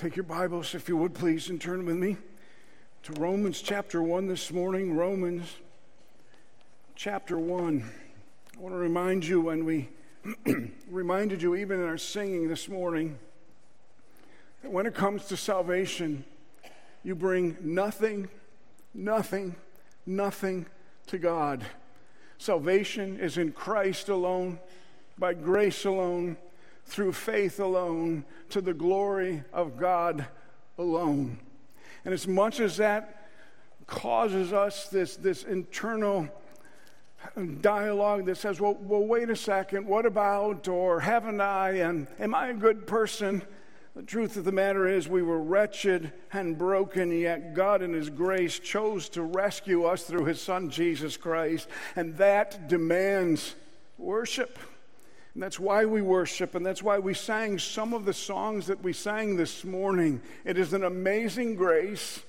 Take your Bibles, if you would please, and turn with me to Romans chapter 1 this morning. Romans chapter 1. I want to remind you when we reminded you, even in our singing this morning, that when it comes to salvation, you bring nothing, nothing, nothing to God. Salvation is in Christ alone, by grace alone through faith alone to the glory of God alone. And as much as that causes us this, this internal dialogue that says, well, well, wait a second, what about, or haven't I, and am I a good person? The truth of the matter is, we were wretched and broken, yet God, in His grace, chose to rescue us through His Son, Jesus Christ. And that demands worship. And that's why we worship, and that's why we sang some of the songs that we sang this morning. It is an amazing grace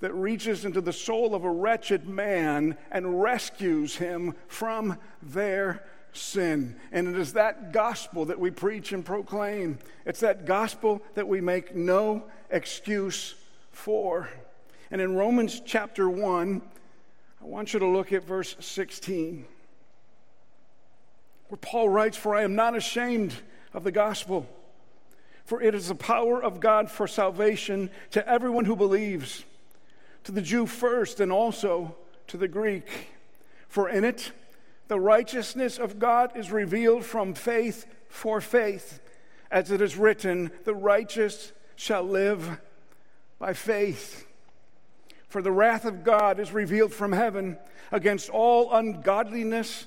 that reaches into the soul of a wretched man and rescues him from their sin. And it is that gospel that we preach and proclaim. It's that gospel that we make no excuse for. And in Romans chapter 1, I want you to look at verse 16 where Paul writes, For I am not ashamed of the gospel, for it is the power of God for salvation to everyone who believes, to the Jew first, and also to the Greek. For in it, the righteousness of God is revealed from faith for faith, as it is written, The righteous shall live by faith. For the wrath of God is revealed from heaven against all ungodliness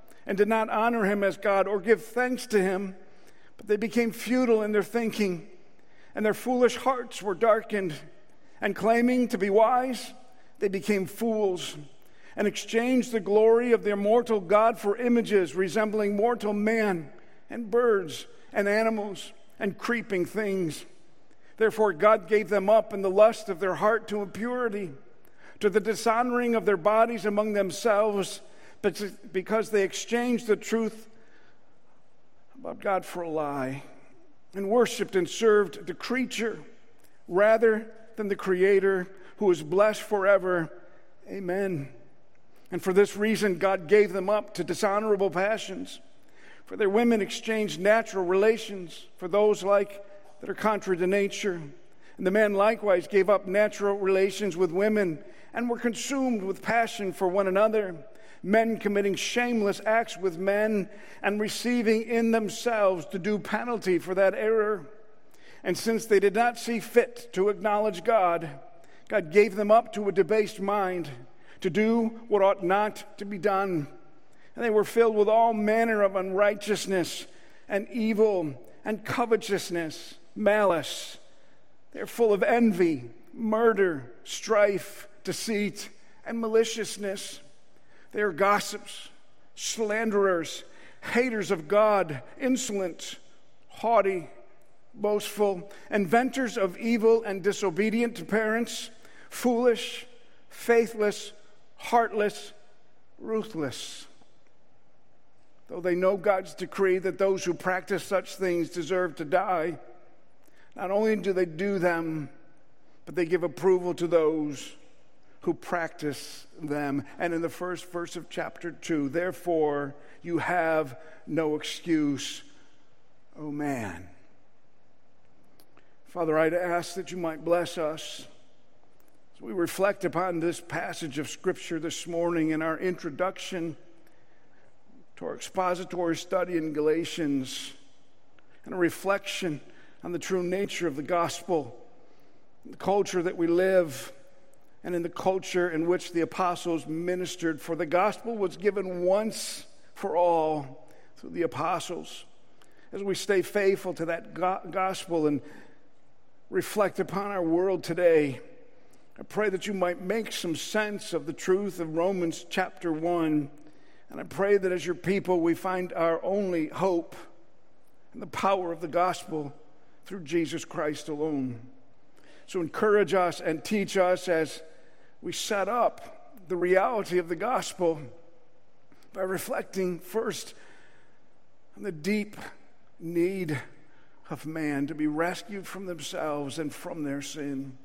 and did not honor him as God or give thanks to him, but they became futile in their thinking, and their foolish hearts were darkened. And claiming to be wise, they became fools and exchanged the glory of their mortal God for images resembling mortal man and birds and animals and creeping things. Therefore, God gave them up in the lust of their heart to impurity, to the dishonoring of their bodies among themselves but because they exchanged the truth about God for a lie and worshiped and served the creature rather than the Creator who is blessed forever. Amen. And for this reason, God gave them up to dishonorable passions. For their women exchanged natural relations for those like that are contrary to nature. And the men likewise gave up natural relations with women and were consumed with passion for one another men committing shameless acts with men and receiving in themselves to do penalty for that error. And since they did not see fit to acknowledge God, God gave them up to a debased mind to do what ought not to be done. And they were filled with all manner of unrighteousness and evil and covetousness, malice. They're full of envy, murder, strife, deceit, and maliciousness. They are gossips, slanderers, haters of God, insolent, haughty, boastful, inventors of evil and disobedient to parents, foolish, faithless, heartless, ruthless. Though they know God's decree that those who practice such things deserve to die, not only do they do them, but they give approval to those who practice them. And in the first verse of chapter 2, therefore you have no excuse, oh man. Father, I'd ask that you might bless us as we reflect upon this passage of Scripture this morning in our introduction to our expository study in Galatians and a reflection on the true nature of the gospel, the culture that we live and in the culture in which the apostles ministered. For the gospel was given once for all through the apostles. As we stay faithful to that gospel and reflect upon our world today, I pray that you might make some sense of the truth of Romans chapter 1. And I pray that as your people, we find our only hope in the power of the gospel through Jesus Christ alone. So encourage us and teach us as we set up the reality of the gospel by reflecting first on the deep need of man to be rescued from themselves and from their sin.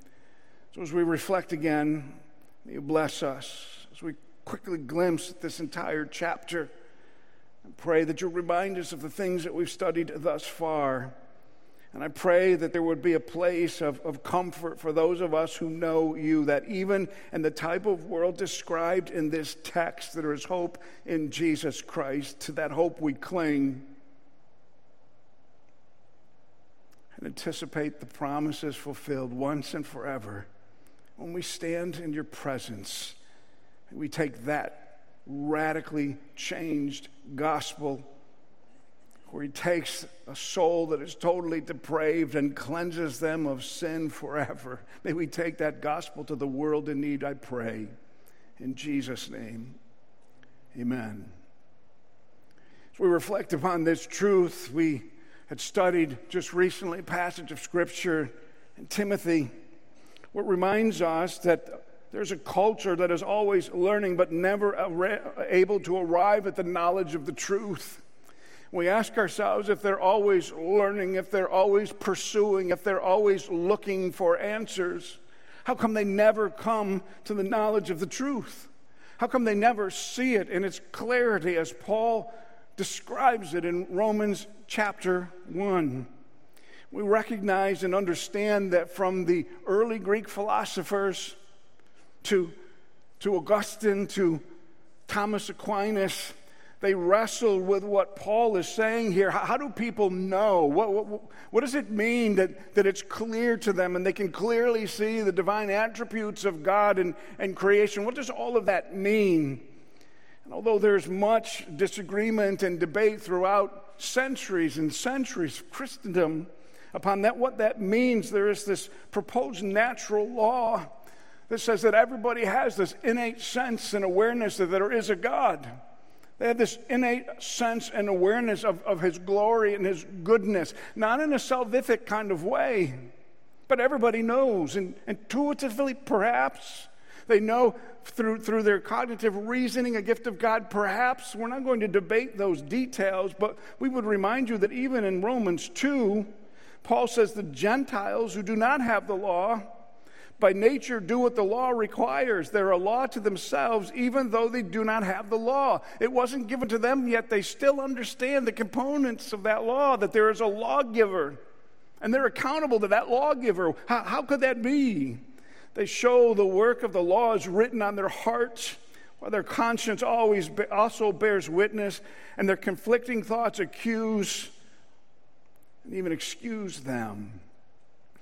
So, as we reflect again, may you bless us as we quickly glimpse this entire chapter and pray that you'll remind us of the things that we've studied thus far. And I pray that there would be a place of, of comfort for those of us who know you, that even in the type of world described in this text, there is hope in Jesus Christ. To that hope we cling. and anticipate the promises fulfilled once and forever when we stand in your presence we take that radically changed gospel where he takes a soul that is totally depraved and cleanses them of sin forever. May we take that gospel to the world in need, I pray. In Jesus' name, amen. As we reflect upon this truth, we had studied just recently a passage of Scripture in Timothy, what reminds us that there's a culture that is always learning but never able to arrive at the knowledge of the truth. We ask ourselves if they're always learning, if they're always pursuing, if they're always looking for answers. How come they never come to the knowledge of the truth? How come they never see it in its clarity as Paul describes it in Romans chapter 1. We recognize and understand that from the early Greek philosophers to, to Augustine to Thomas Aquinas, they wrestled with what Paul is saying here. How, how do people know? What, what, what, does it mean that, that it's clear to them and they can clearly see the divine attributes of God and, and creation? What does all of that mean? And although there's much disagreement and debate throughout centuries and centuries of Christendom upon that, what that means, there is this proposed natural law that says that everybody has this innate sense and awareness that there is a God. They have this innate sense and awareness of, of His glory and His goodness, not in a salvific kind of way, but everybody knows, and intuitively perhaps, they know through, through their cognitive reasoning a gift of God, perhaps. We're not going to debate those details, but we would remind you that even in Romans 2, Paul says the Gentiles who do not have the law, by nature do what the law requires. They're a law to themselves, even though they do not have the law. It wasn't given to them yet. They still understand the components of that law, that there is a lawgiver, and they're accountable to that lawgiver. How, how could that be? They show the work of the law is written on their hearts, while their conscience always also bears witness, and their conflicting thoughts accuse and even excuse them.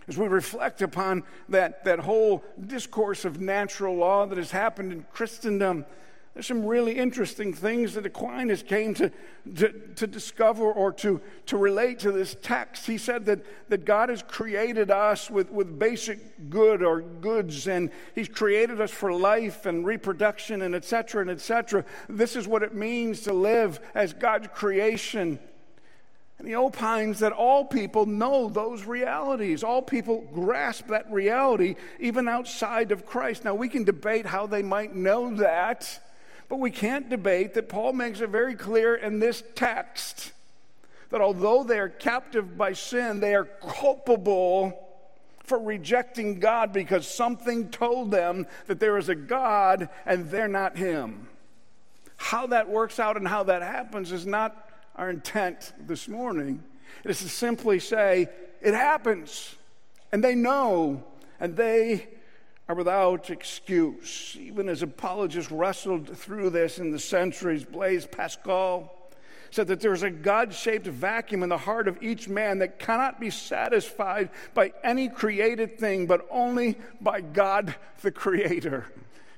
As we reflect upon that, that whole discourse of natural law that has happened in Christendom, there's some really interesting things that Aquinas came to, to, to, discover or to, to relate to this text. He said that, that God has created us with, with basic good or goods, and He's created us for life and reproduction and etc. and etc. This is what it means to live as God's creation. And he opines that all people know those realities. All people grasp that reality, even outside of Christ. Now, we can debate how they might know that. But we can't debate that Paul makes it very clear in this text that although they are captive by sin, they are culpable for rejecting God because something told them that there is a God and they're not Him. How that works out and how that happens is not our intent this morning. is to simply say, it happens, and they know, and they are without excuse. Even as apologists wrestled through this in the centuries, Blaise Pascal said that there's a God shaped vacuum in the heart of each man that cannot be satisfied by any created thing, but only by God the Creator.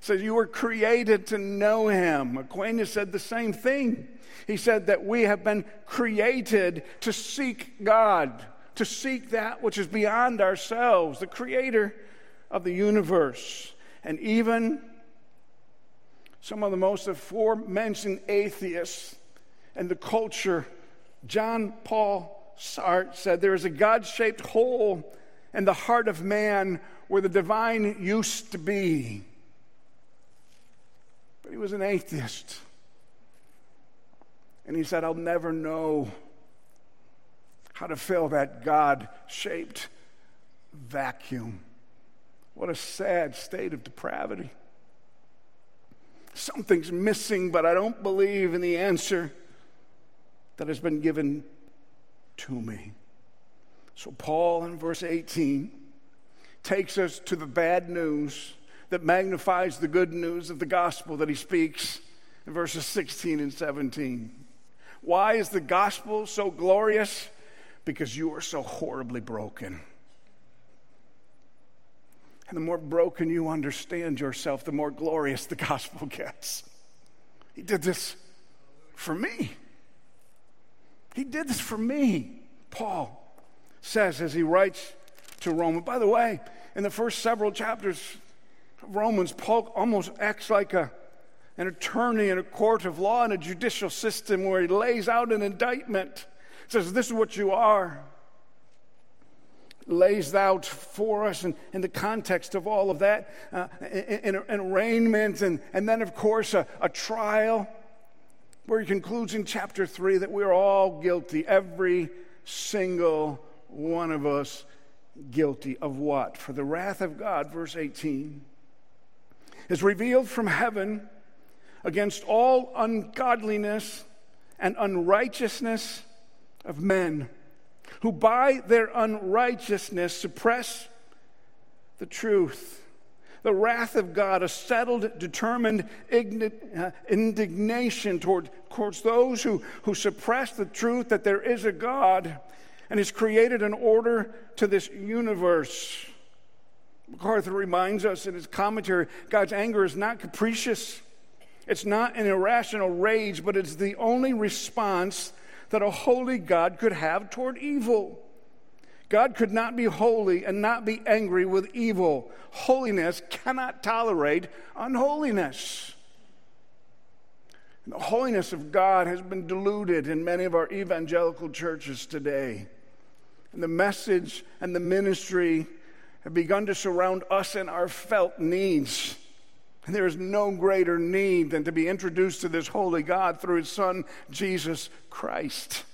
Says you were created to know Him. Aquinas said the same thing. He said that we have been created to seek God. to seek that which is beyond ourselves, the creator of the universe. And even some of the most aforementioned atheists and the culture, John Paul Sartre said, There is a God shaped hole in the heart of man where the divine used to be. But he was an atheist. And he said, I'll never know how to fill that God shaped vacuum. What a sad state of depravity. Something's missing, but I don't believe in the answer that has been given to me. So, Paul in verse 18 takes us to the bad news that magnifies the good news of the gospel that he speaks in verses 16 and 17. Why is the gospel so glorious? Because you are so horribly broken. And the more broken you understand yourself, the more glorious the gospel gets. He did this for me. He did this for me, Paul says as he writes to Rome. By the way, in the first several chapters Romans, Paul almost acts like a, an attorney in a court of law in a judicial system where he lays out an indictment, says, This is what you are. Lays out for us in, in the context of all of that, uh, an arraignment, and, and then, of course, a, a trial where he concludes in chapter 3 that we're all guilty, every single one of us guilty of what? For the wrath of God, verse 18, is revealed from heaven against all ungodliness and unrighteousness of men who by their unrighteousness suppress the truth the wrath of God, a settled, determined uh, indignation toward, towards those who, who suppress the truth that there is a God and has created an order to this universe. MacArthur reminds us in his commentary God's anger is not capricious, it's not an irrational rage, but it's the only response that a holy God could have toward evil. God could not be holy and not be angry with evil. Holiness cannot tolerate unholiness. And the holiness of God has been diluted in many of our evangelical churches today. And the message and the ministry have begun to surround us and our felt needs. And there is no greater need than to be introduced to this holy God through his Son, Jesus Christ.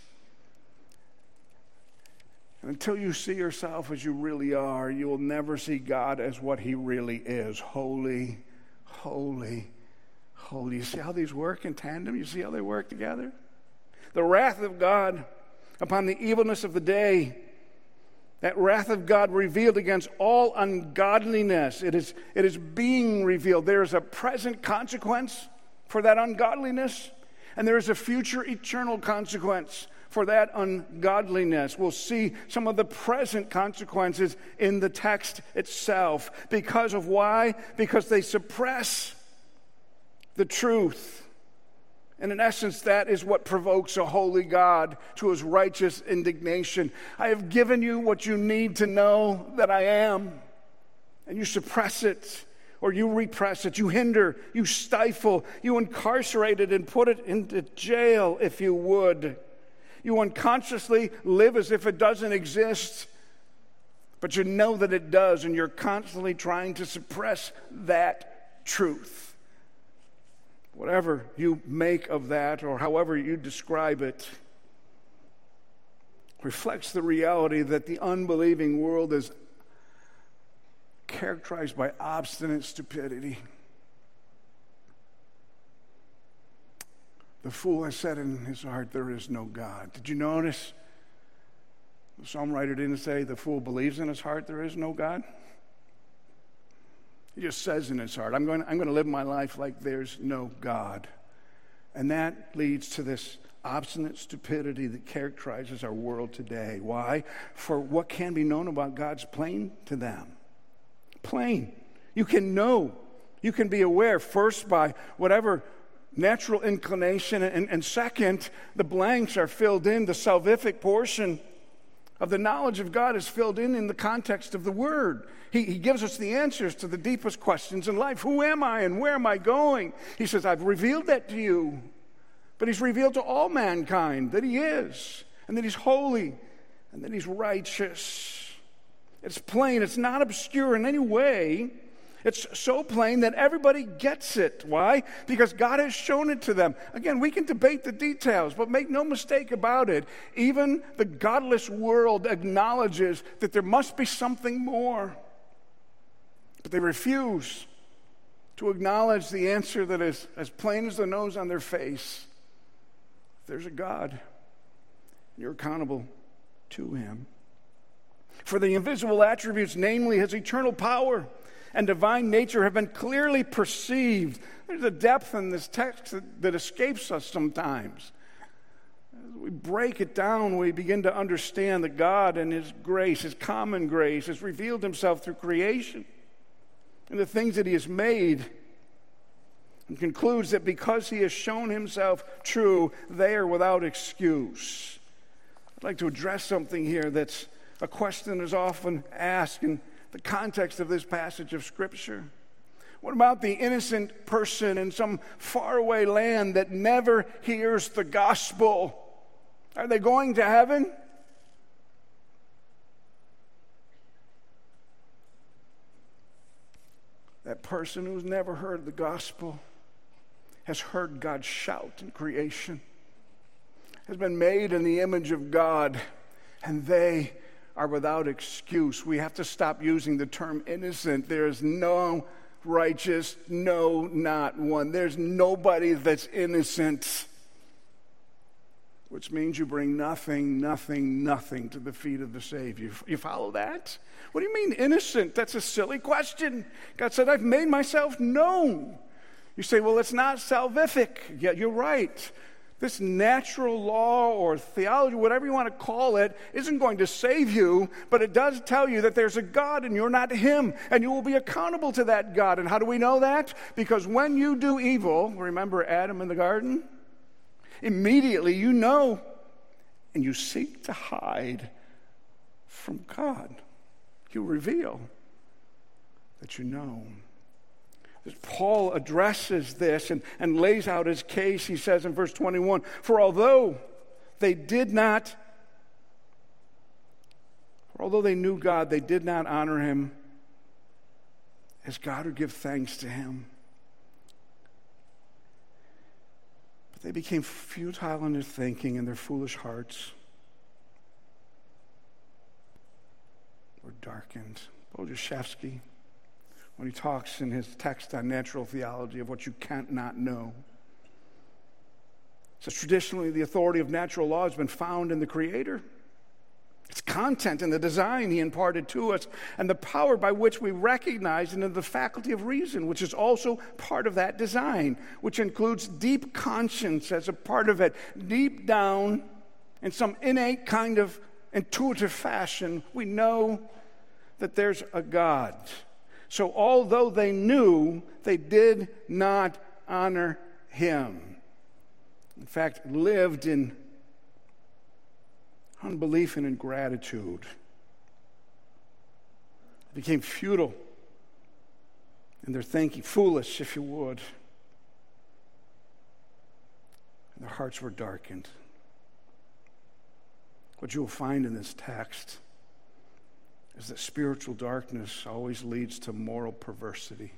And until you see yourself as you really are, you will never see God as what He really is holy, holy, holy. You see how these work in tandem? You see how they work together? The wrath of God upon the evilness of the day, that wrath of God revealed against all ungodliness. It is, it is being revealed. There is a present consequence for that ungodliness, and there is a future eternal consequence for that ungodliness. We'll see some of the present consequences in the text itself. Because of why? Because they suppress the truth. And in essence, that is what provokes a holy God to his righteous indignation. I have given you what you need to know that I am, and you suppress it or you repress it, you hinder, you stifle, you incarcerate it and put it into jail if you would. You unconsciously live as if it doesn't exist, but you know that it does, and you're constantly trying to suppress that truth. Whatever you make of that, or however you describe it, reflects the reality that the unbelieving world is characterized by obstinate stupidity. The fool has said in his heart, There is no God. Did you notice? The psalm writer didn't say the fool believes in his heart there is no God. He just says in his heart, I'm going, I'm going to live my life like there's no God. And that leads to this obstinate stupidity that characterizes our world today. Why? For what can be known about God's plain to them. Plain. You can know, you can be aware first by whatever natural inclination. And, and second, the blanks are filled in, the salvific portion of the knowledge of God is filled in in the context of the Word. He, he gives us the answers to the deepest questions in life Who am I and where am I going? He says, I've revealed that to you. But He's revealed to all mankind that He is, and that He's holy, and that He's righteous. It's plain, it's not obscure in any way. It's so plain that everybody gets it. Why? Because God has shown it to them. Again, we can debate the details, but make no mistake about it. Even the godless world acknowledges that there must be something more. They refuse to acknowledge the answer that is as plain as the nose on their face. There's a God. and You're accountable to Him. For the invisible attributes, namely His eternal power, and divine nature have been clearly perceived. There's a depth in this text that, that escapes us sometimes. As we break it down, we begin to understand that God and His grace, His common grace, has revealed Himself through creation and the things that He has made. And concludes that because He has shown Himself true, they are without excuse. I'd like to address something here that's a question that is often asked, in the context of this passage of Scripture? What about the innocent person in some faraway land that never hears the gospel? Are they going to heaven? That person who's never heard the gospel has heard God shout in creation, has been made in the image of God, and they are without excuse. We have to stop using the term innocent. There is no righteous, no, not one. There's nobody that's innocent, which means you bring nothing, nothing, nothing to the feet of the Savior. You follow that? What do you mean innocent? That's a silly question. God said, I've made myself known. You say, well, it's not salvific. Yeah, you're right. This natural law or theology, whatever you want to call it, isn't going to save you, but it does tell you that there's a God and you're not Him, and you will be accountable to that God. And how do we know that? Because when you do evil, remember Adam in the garden? Immediately you know, and you seek to hide from God. You reveal that you know. Paul addresses this and, and lays out his case. He says in verse 21 For although they did not, for although they knew God, they did not honor him as God would give thanks to him. But they became futile in their thinking and their foolish hearts were darkened. Budziszewski when he talks in his text on natural theology of what you can't not know. So, traditionally, the authority of natural law has been found in the Creator. Content and the design he imparted to us, and the power by which we recognize and the faculty of reason, which is also part of that design, which includes deep conscience as a part of it. Deep down, in some innate kind of intuitive fashion, we know that there's a God. So, although they knew, they did not honor him. In fact, lived in unbelief and ingratitude. It became futile in their thinking, foolish, if you would. And their hearts were darkened. What you'll find in this text is that spiritual darkness always leads to moral perversity.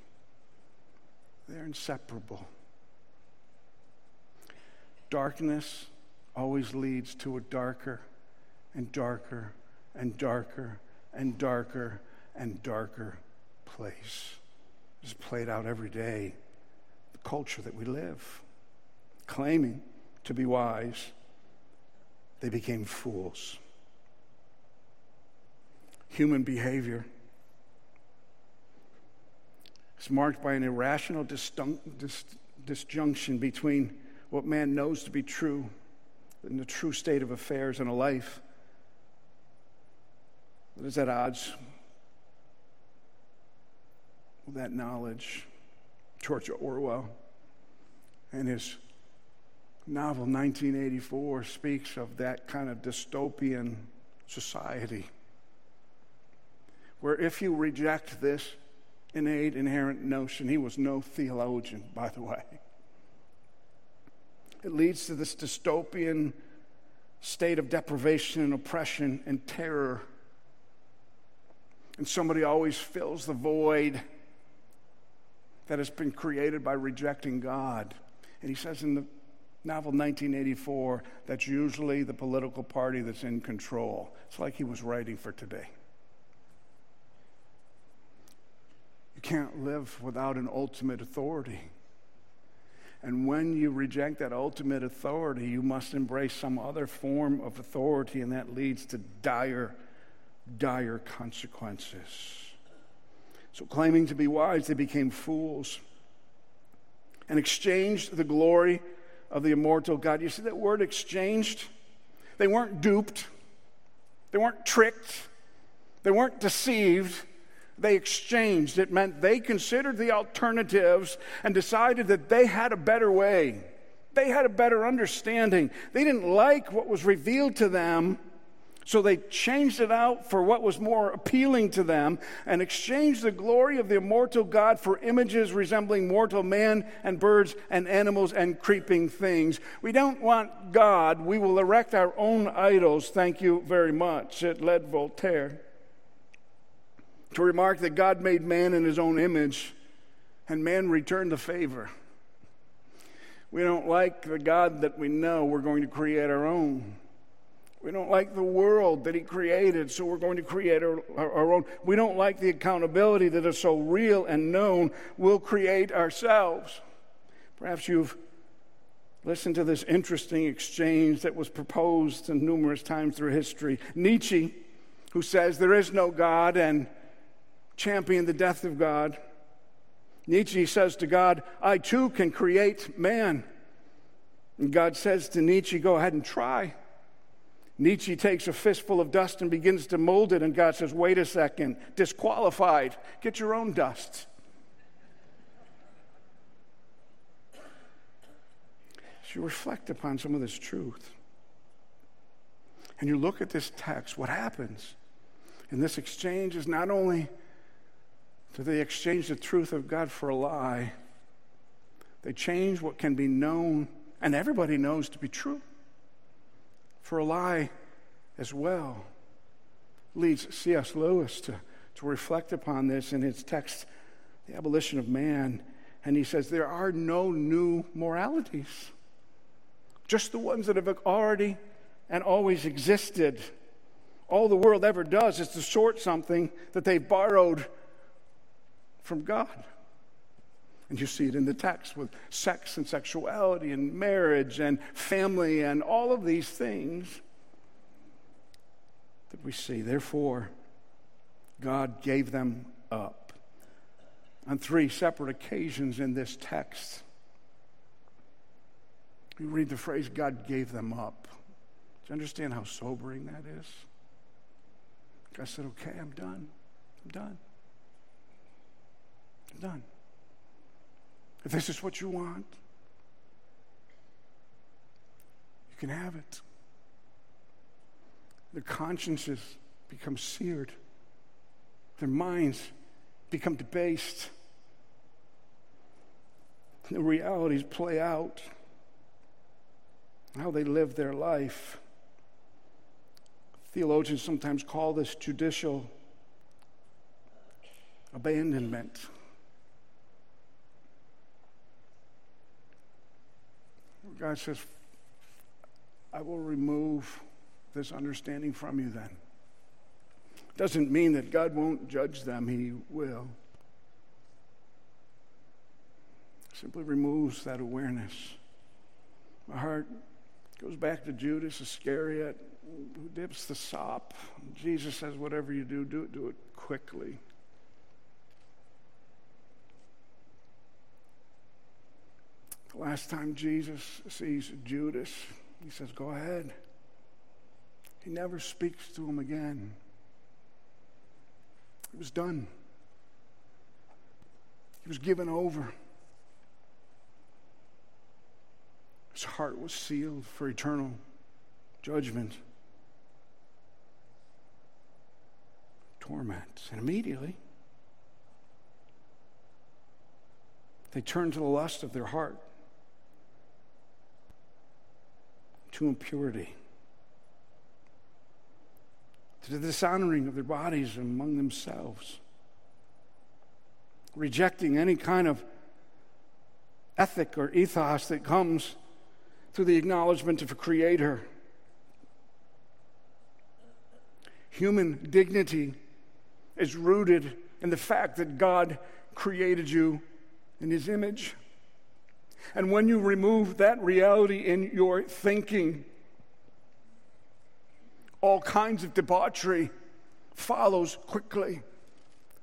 They're inseparable. Darkness always leads to a darker and darker and darker and darker and darker place. It's played out every day. The culture that we live, claiming to be wise, they became fools human behavior. is marked by an irrational disjunction between what man knows to be true and the true state of affairs in a life that is at odds with that knowledge. George Orwell and his novel 1984 speaks of that kind of dystopian society where if you reject this innate, inherent notion, he was no theologian, by the way. It leads to this dystopian state of deprivation and oppression and terror. And somebody always fills the void that has been created by rejecting God. And he says in the novel 1984 that's usually the political party that's in control. It's like he was writing for today. You can't live without an ultimate authority. And when you reject that ultimate authority, you must embrace some other form of authority, and that leads to dire, dire consequences. So, claiming to be wise, they became fools and exchanged the glory of the immortal God. You see that word exchanged? They weren't duped, they weren't tricked, they weren't deceived they exchanged. It meant they considered the alternatives and decided that they had a better way. They had a better understanding. They didn't like what was revealed to them, so they changed it out for what was more appealing to them and exchanged the glory of the immortal God for images resembling mortal man and birds and animals and creeping things. We don't want God. We will erect our own idols. Thank you very much. It led Voltaire to remark that God made man in his own image and man returned the favor. We don't like the God that we know, we're going to create our own. We don't like the world that He created, so we're going to create our, our, own. We don't like the accountability that is so real and known, we'll create ourselves. Perhaps you've listened to this interesting exchange that was proposed numerous times through history. Nietzsche, who says there is no God and championed the death of God. Nietzsche says to God, I too can create man. And God says to Nietzsche, Go ahead and try. Nietzsche takes a fistful of dust and begins to mold it, and God says, Wait a second, disqualified. Get your own dust. As you reflect upon some of this truth, and you look at this text, what happens in this exchange is not only so they exchange the truth of God for a lie. They change what can be known, and everybody knows to be true, for a lie as well. Leads C.S. Lewis to, to reflect upon this in his text, The Abolition of Man. And he says, There are no new moralities, just the ones that have already and always existed. All the world ever does is to sort something that they borrowed from God. And you see it in the text with sex and sexuality and marriage and family and all of these things that we see. Therefore, God gave them up. On three separate occasions in this text, You read the phrase, God gave them up. Do you understand how sobering that is? God said, Okay, I'm done. I'm done I'm done. If this is what you want, you can have it. Their consciences become seared, their minds become debased. The realities play out, how they live their life. Theologians sometimes call this judicial abandonment. God says, I will remove this understanding from you then. Doesn't mean that God won't judge them, He will. Simply removes that awareness. My heart goes back to Judas Iscariot, who dips the sop. Jesus says, Whatever you do, do it, do it quickly. Last time Jesus sees Judas, he says, Go ahead. He never speaks to him again. It was done. He was given over. His heart was sealed for eternal judgment. torment. And immediately, they turn to the lust of their heart, to impurity, to the dishonoring of their bodies among themselves, rejecting any kind of ethic or ethos that comes through the acknowledgement of a creator. Human dignity is rooted in the fact that God created you in his image. And when you remove that reality in your thinking, all kinds of debauchery follows quickly.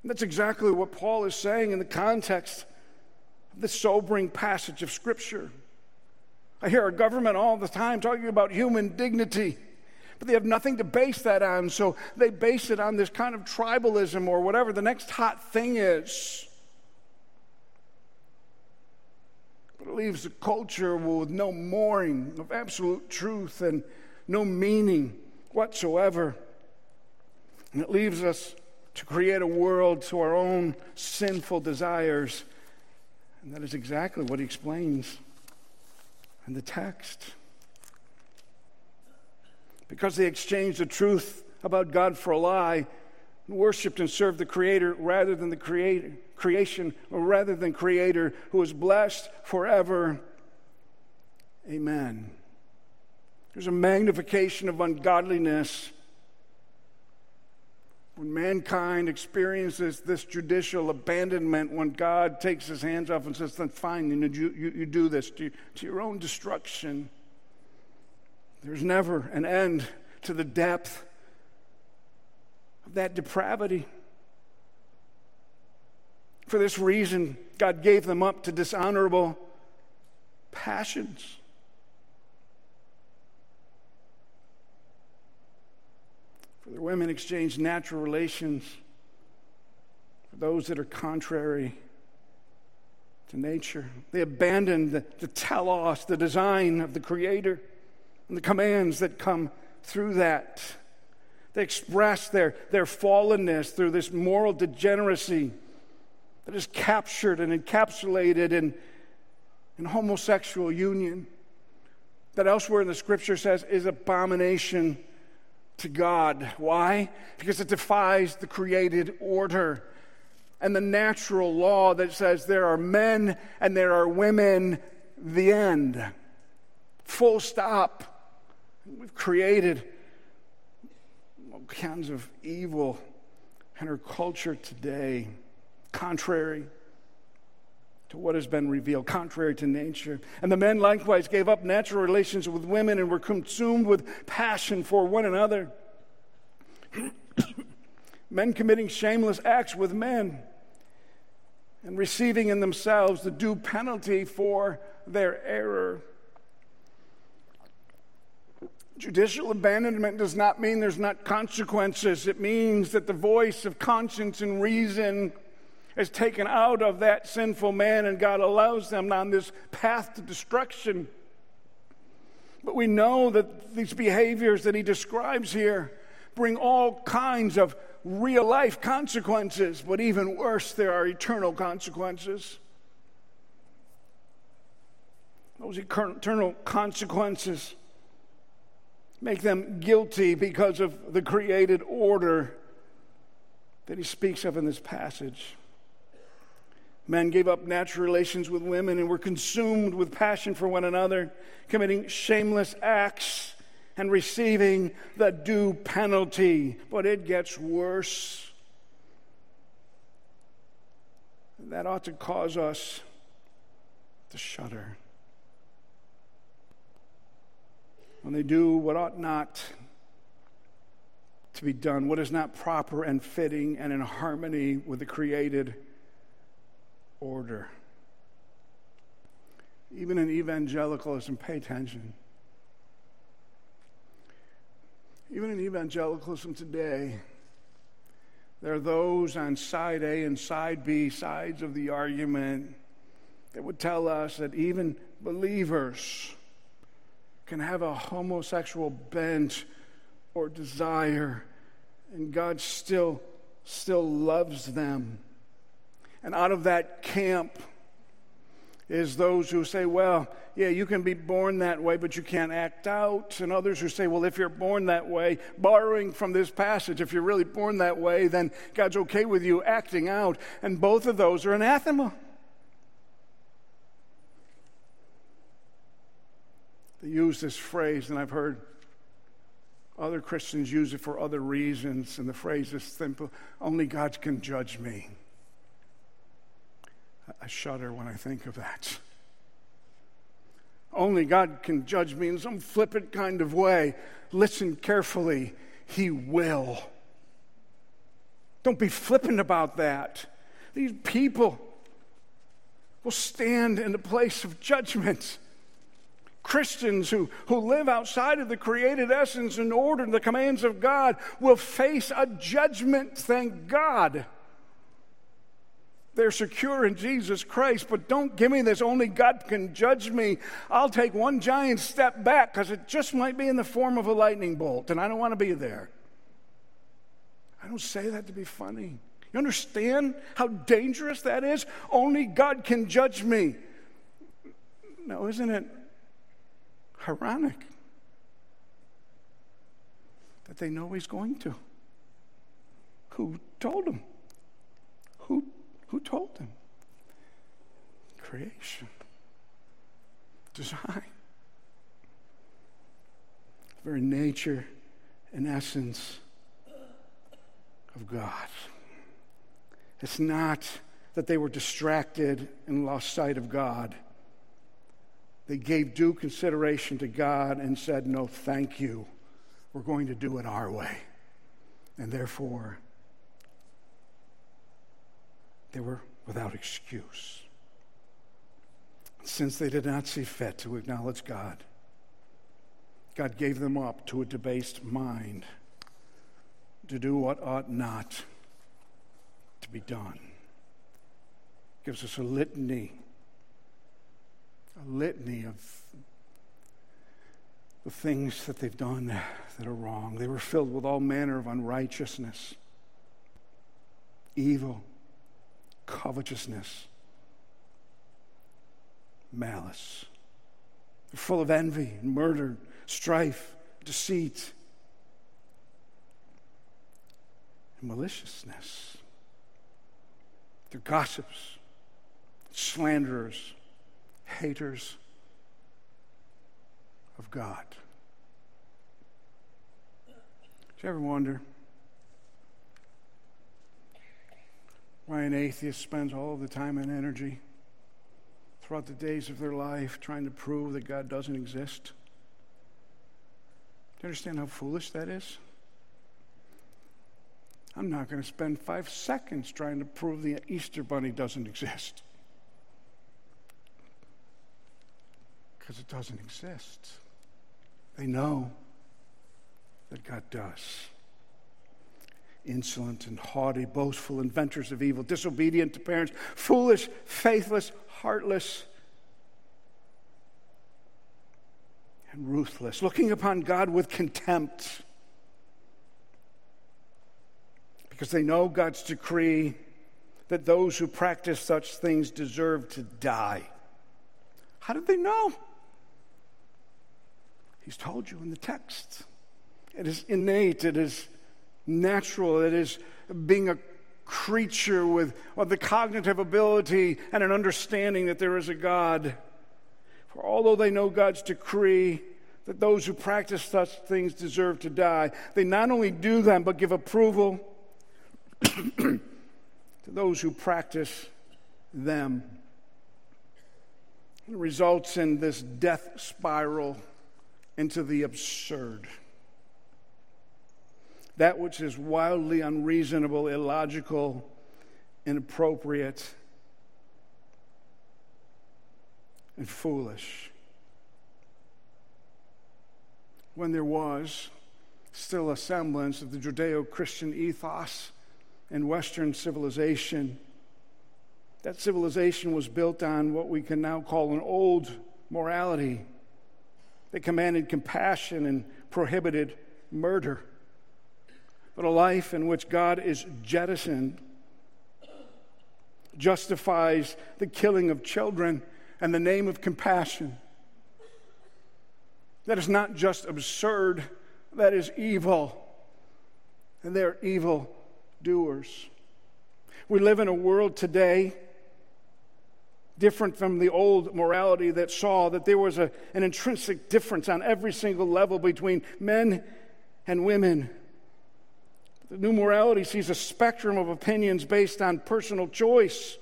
And that's exactly what Paul is saying in the context of this sobering passage of Scripture. I hear our government all the time talking about human dignity, but they have nothing to base that on, so they base it on this kind of tribalism or whatever the next hot thing is. But it leaves a culture with no mooring of absolute truth and no meaning whatsoever. And it leaves us to create a world to our own sinful desires. And that is exactly what he explains in the text. Because they exchanged the truth about God for a lie, and worshiped and served the Creator rather than the creator, creation, rather than Creator, who is blessed forever. Amen. There's a magnification of ungodliness when mankind experiences this judicial abandonment, when God takes his hands off and says, then fine, you, you, you do this to, to your own destruction, there's never an end to the depth of that depravity. For this reason, God gave them up to dishonorable passions. For the women exchanged natural relations for those that are contrary to nature. They abandon the, the telos, the design of the Creator, and the commands that come through that. They express their, their fallenness through this moral degeneracy that is captured and encapsulated in, in homosexual union, that elsewhere in the scripture says is abomination to God. Why? Because it defies the created order and the natural law that says there are men and there are women, the end. Full stop. We've created all kinds of evil in our culture today, contrary to what has been revealed, contrary to nature. And the men likewise gave up natural relations with women and were consumed with passion for one another. men committing shameless acts with men and receiving in themselves the due penalty for their error. Judicial abandonment does not mean there's not consequences. It means that the voice of conscience and reason is taken out of that sinful man, and God allows them on this path to destruction. But we know that these behaviors that he describes here bring all kinds of real life consequences, but even worse, there are eternal consequences. Those eternal consequences make them guilty because of the created order that he speaks of in this passage. Men gave up natural relations with women and were consumed with passion for one another, committing shameless acts and receiving the due penalty. But it gets worse. That ought to cause us to shudder. When they do what ought not to be done, what is not proper and fitting and in harmony with the created order. Even in evangelicalism, pay attention. Even in evangelicalism today, there are those on side A and side B sides of the argument that would tell us that even believers can have a homosexual bent or desire, and God still still loves them. And out of that camp is those who say, well, yeah, you can be born that way, but you can't act out. And others who say, well, if you're born that way, borrowing from this passage, if you're really born that way, then God's okay with you acting out. And both of those are anathema. They use this phrase, and I've heard other Christians use it for other reasons, and the phrase is simple only God can judge me. I shudder when I think of that. Only God can judge me in some flippant kind of way. Listen carefully, He will. Don't be flippant about that. These people will stand in the place of judgment. Christians who, who live outside of the created essence and order and the commands of God will face a judgment, thank God. They're secure in Jesus Christ, but don't give me this only God can judge me. I'll take one giant step back because it just might be in the form of a lightning bolt, and I don't want to be there. I don't say that to be funny. You understand how dangerous that is? Only God can judge me. Now, isn't it ironic that they know He's going to? Who told them? Who who told them? Creation, design, the very nature and essence of God. It's not that they were distracted and lost sight of God. They gave due consideration to God and said, No, thank you. We're going to do it our way. And therefore, they were without excuse. Since they did not see fit to acknowledge God, God gave them up to a debased mind to do what ought not to be done. Gives us a litany, a litany of the things that they've done that are wrong. They were filled with all manner of unrighteousness, evil covetousness, malice. They're full of envy, and murder, strife, deceit, and maliciousness. They're gossips, slanderers, haters of God. Do you ever wonder? Why an atheist spends all of the time and energy throughout the days of their life trying to prove that God doesn't exist. Do you understand how foolish that is? I'm not going to spend five seconds trying to prove the Easter Bunny doesn't exist. Because it doesn't exist. They know that God does insolent and haughty, boastful, inventors of evil, disobedient to parents, foolish, faithless, heartless, and ruthless, looking upon God with contempt because they know God's decree that those who practice such things deserve to die. How did they know? He's told you in the text. It is innate, it is natural, it is being a creature with, with the cognitive ability and an understanding that there is a God. For although they know God's decree that those who practice such things deserve to die, they not only do them but give approval to those who practice them. It results in this death spiral into the absurd that which is wildly unreasonable, illogical, inappropriate, and foolish. When there was still a semblance of the Judeo Christian ethos in Western civilization, that civilization was built on what we can now call an old morality that commanded compassion and prohibited murder. But a life in which God is jettisoned, justifies the killing of children and the name of compassion. That is not just absurd, that is evil. And they're evil doers. We live in a world today different from the old morality that saw that there was a, an intrinsic difference on every single level between men and women. The new morality sees a spectrum of opinions based on personal choice.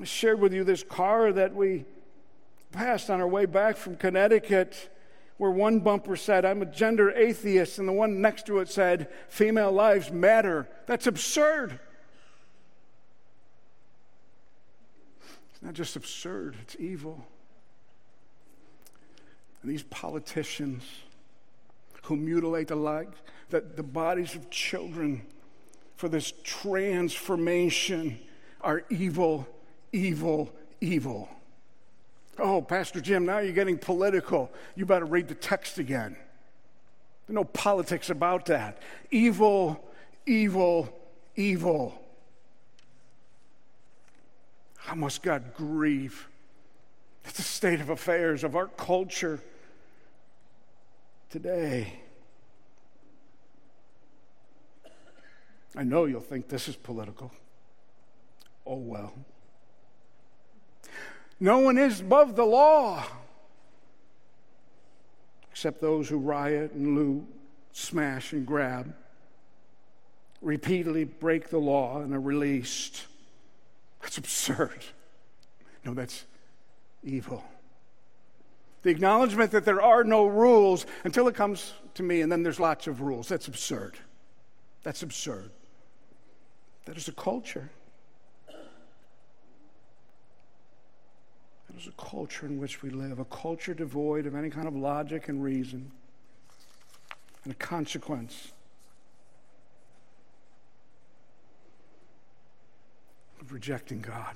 I shared with you this car that we passed on our way back from Connecticut, where one bumper said, I'm a gender atheist, and the one next to it said, Female lives matter. That's absurd. It's not just absurd, it's evil. And these politicians who mutilate the, lives, the, the bodies of children for this transformation are evil, evil, evil. Oh, Pastor Jim, now you're getting political. You better read the text again. There's no politics about that. Evil, evil, evil. How must God grieve at the state of affairs of our culture today? I know you'll think this is political. Oh well. No one is above the law except those who riot and loot, smash and grab, repeatedly break the law and are released. That's absurd. No, that's evil. The acknowledgement that there are no rules until it comes to me, and then there's lots of rules. That's absurd. That's absurd. That is a culture. That is a culture in which we live, a culture devoid of any kind of logic and reason, and a consequence of rejecting God.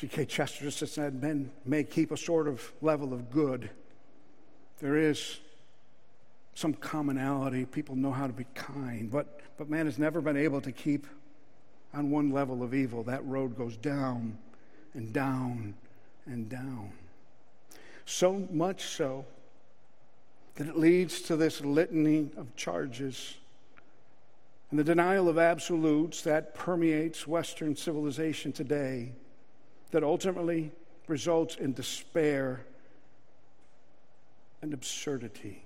G.K. Chesterton said men may keep a sort of level of good. There is some commonality. People know how to be kind, but, but man has never been able to keep on one level of evil. That road goes down and down and down. So much so that it leads to this litany of charges and the denial of absolutes that permeates Western civilization today, that ultimately results in despair and absurdity.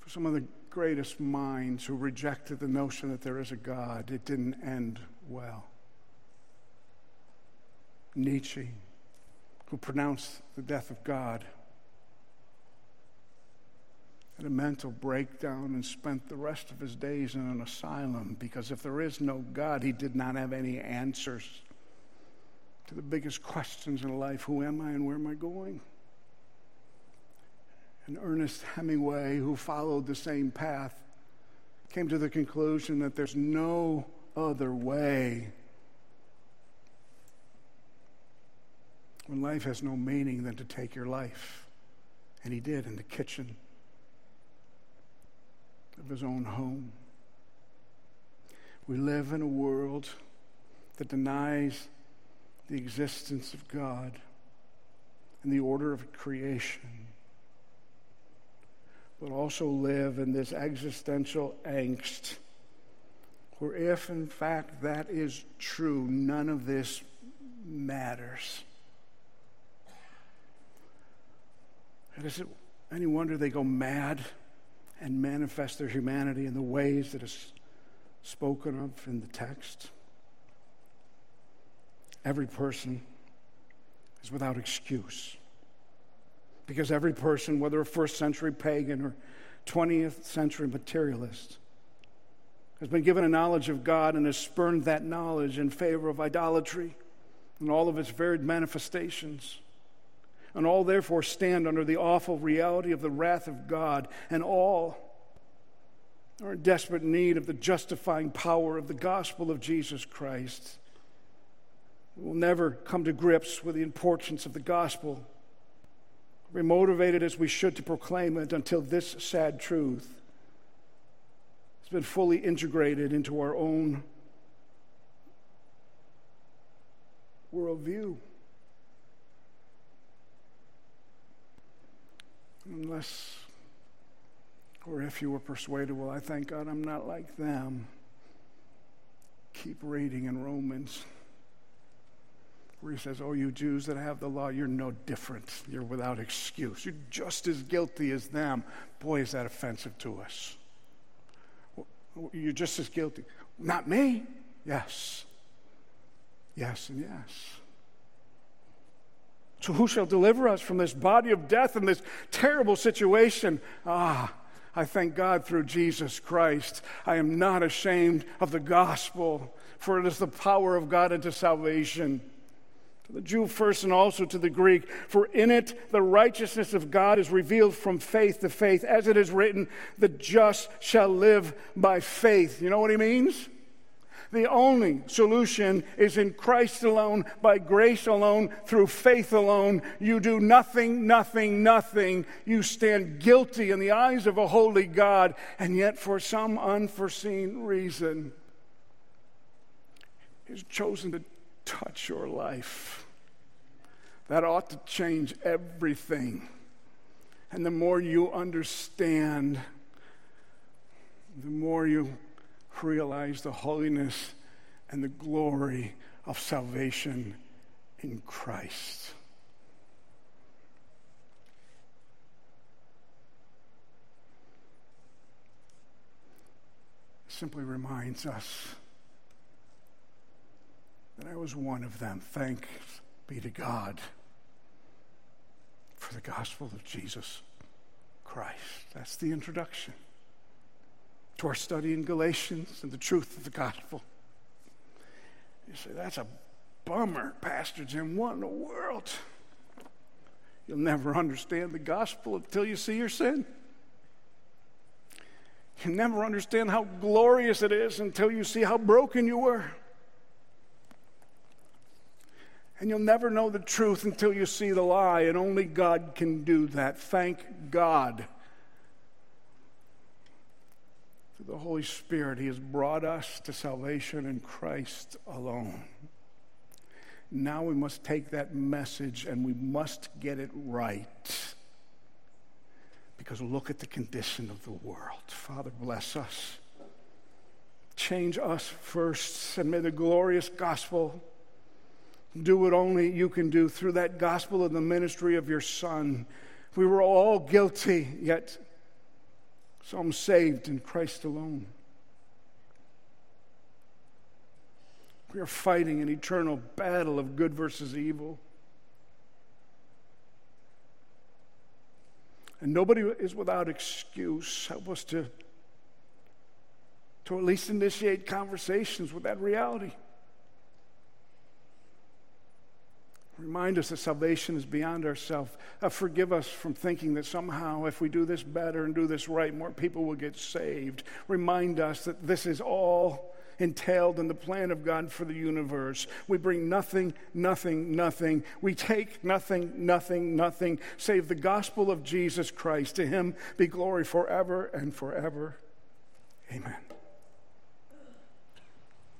For some of the greatest minds who rejected the notion that there is a God, it didn't end well. Nietzsche, who pronounced the death of God had a mental breakdown and spent the rest of his days in an asylum because if there is no God, he did not have any answers to the biggest questions in life who am I and where am I going? And Ernest Hemingway, who followed the same path, came to the conclusion that there's no other way when life has no meaning than to take your life. And he did in the kitchen of his own home. We live in a world that denies the existence of God and the order of creation, but also live in this existential angst where, if in fact that is true, none of this matters. And is it any wonder they go mad? And manifest their humanity in the ways that is spoken of in the text. Every person is without excuse. Because every person, whether a first century pagan or 20th century materialist, has been given a knowledge of God and has spurned that knowledge in favor of idolatry and all of its varied manifestations and all therefore stand under the awful reality of the wrath of God, and all are in desperate need of the justifying power of the gospel of Jesus Christ. We will never come to grips with the importance of the gospel We're motivated as we should to proclaim it until this sad truth has been fully integrated into our own worldview. Unless, or if you were persuaded, well, I thank God I'm not like them. Keep reading in Romans where he says, Oh, you Jews that have the law, you're no different. You're without excuse. You're just as guilty as them. Boy, is that offensive to us. You're just as guilty. Not me. Yes. Yes, and yes. So, who shall deliver us from this body of death and this terrible situation? Ah, I thank God through Jesus Christ. I am not ashamed of the gospel, for it is the power of God unto salvation to the Jew first and also to the Greek. For in it the righteousness of God is revealed from faith to faith, as it is written, the just shall live by faith. You know what he means? The only solution is in Christ alone, by grace alone, through faith alone. You do nothing, nothing, nothing. You stand guilty in the eyes of a holy God, and yet for some unforeseen reason, He's chosen to touch your life. That ought to change everything. And the more you understand, the more you realize the holiness and the glory of salvation in Christ. simply reminds us that I was one of them. Thanks be to God for the gospel of Jesus Christ. That's the introduction to our study in Galatians and the truth of the gospel. You say, that's a bummer, Pastor Jim. What in the world? You'll never understand the gospel until you see your sin. You'll never understand how glorious it is until you see how broken you were. And you'll never know the truth until you see the lie, and only God can do that. Thank God. Through the Holy Spirit, He has brought us to salvation in Christ alone. Now we must take that message and we must get it right. Because look at the condition of the world. Father, bless us. Change us first, and may the glorious gospel do what only you can do through that gospel of the ministry of your Son. We were all guilty, yet some saved in Christ alone. We are fighting an eternal battle of good versus evil. And nobody is without excuse. Help us to, to at least initiate conversations with that reality. Remind us that salvation is beyond ourselves. Uh, forgive us from thinking that somehow, if we do this better and do this right, more people will get saved. Remind us that this is all entailed in the plan of God for the universe. We bring nothing, nothing, nothing. We take nothing, nothing, nothing, save the gospel of Jesus Christ. To him be glory forever and forever. Amen.